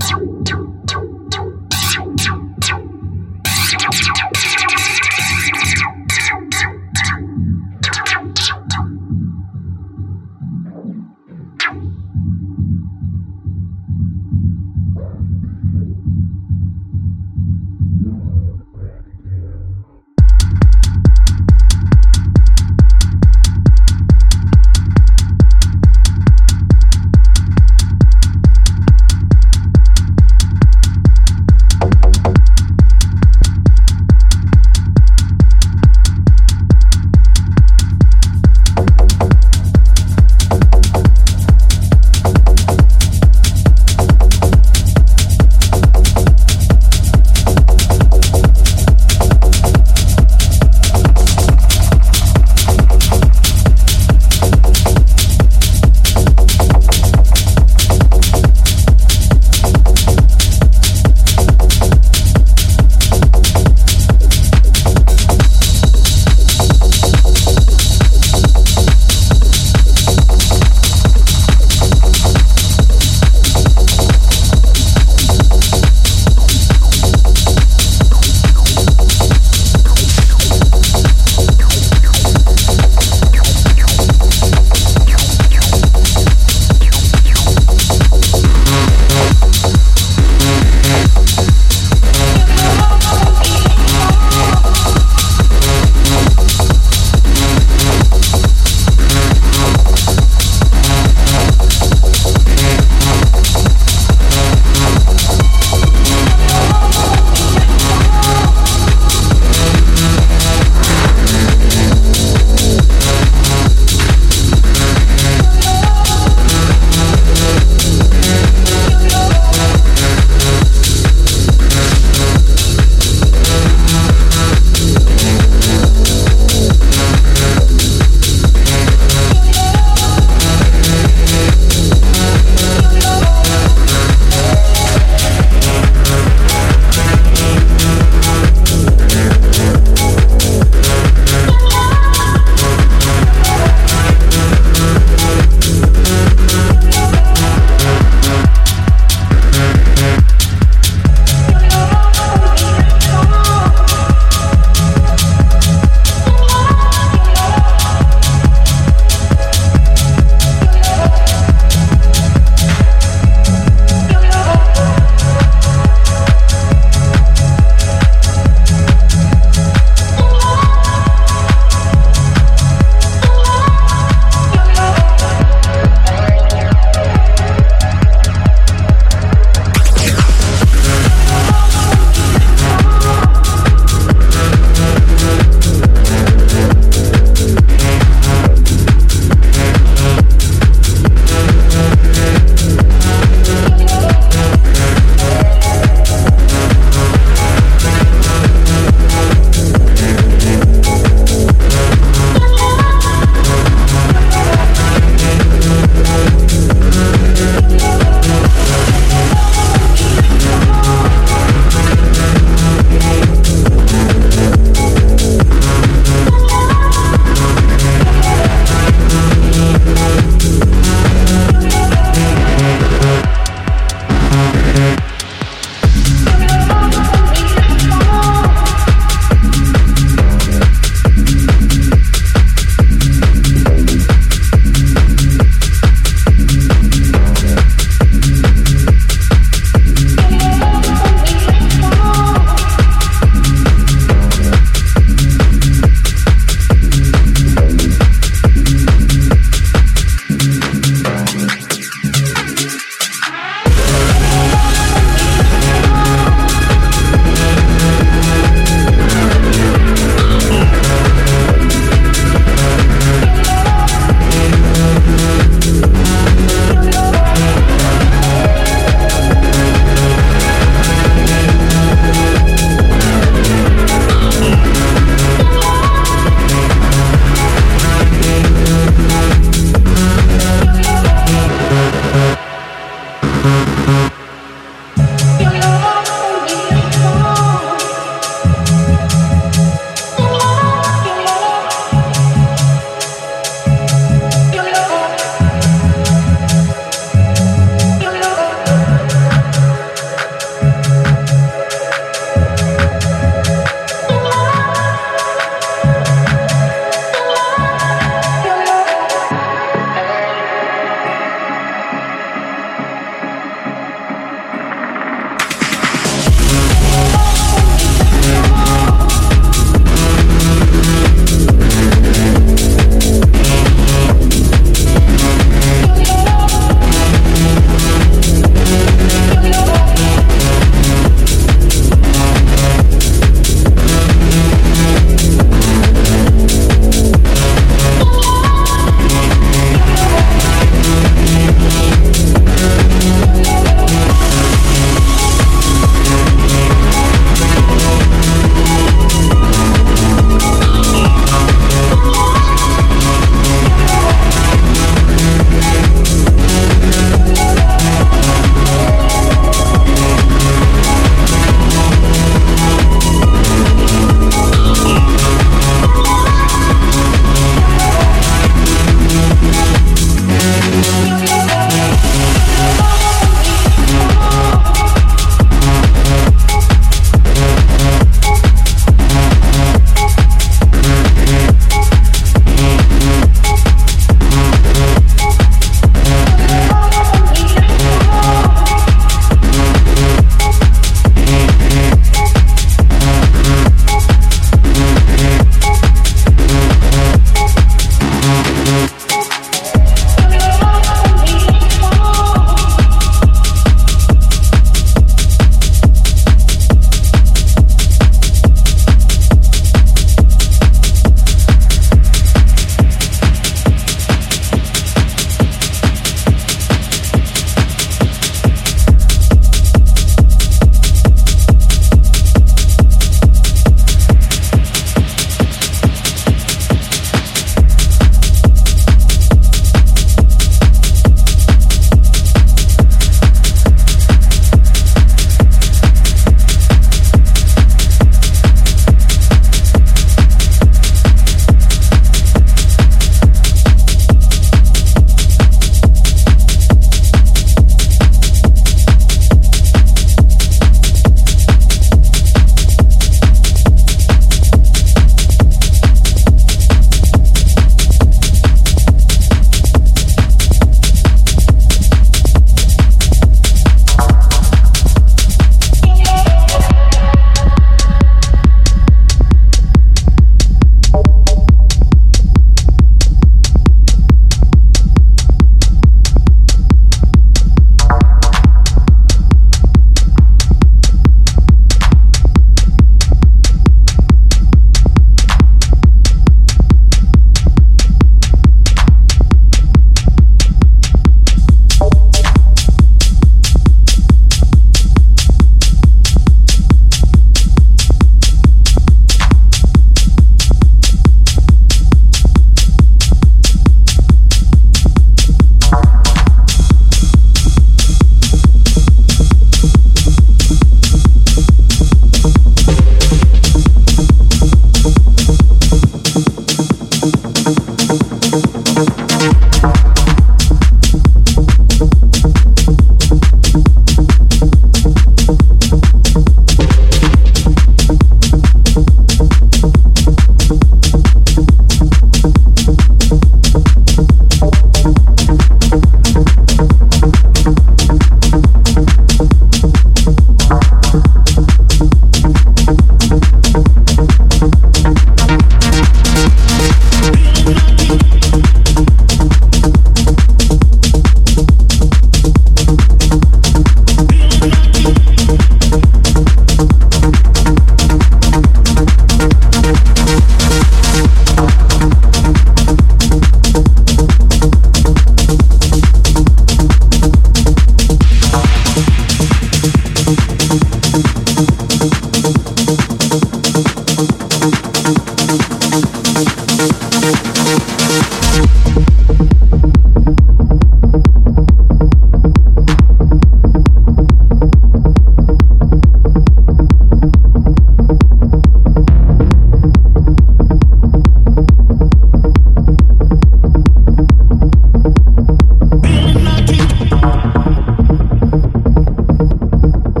啾啾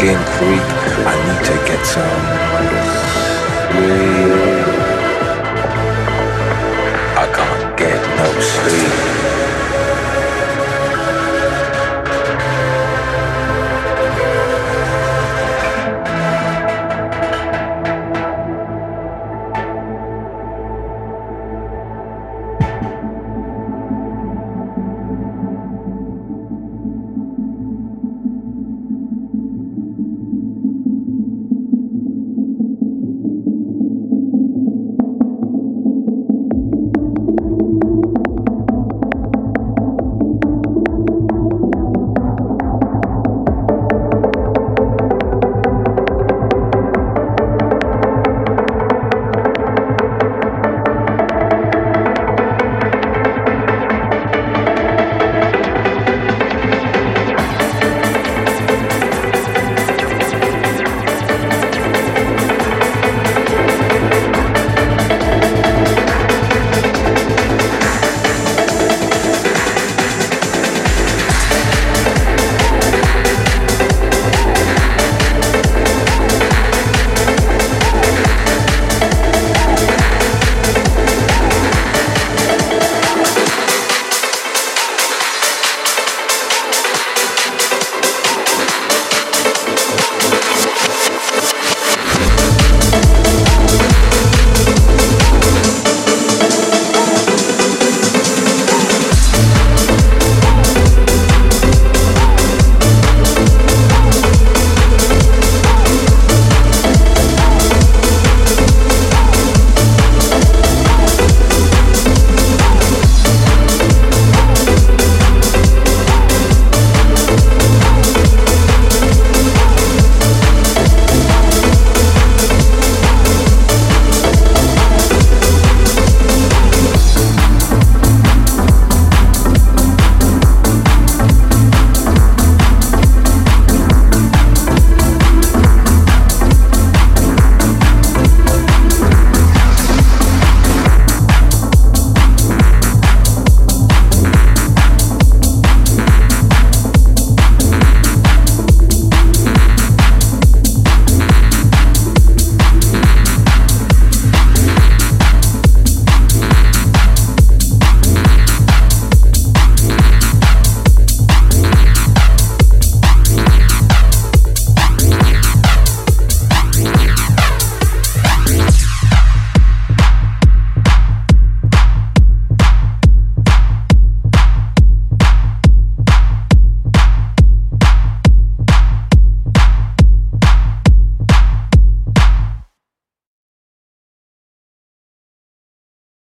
make my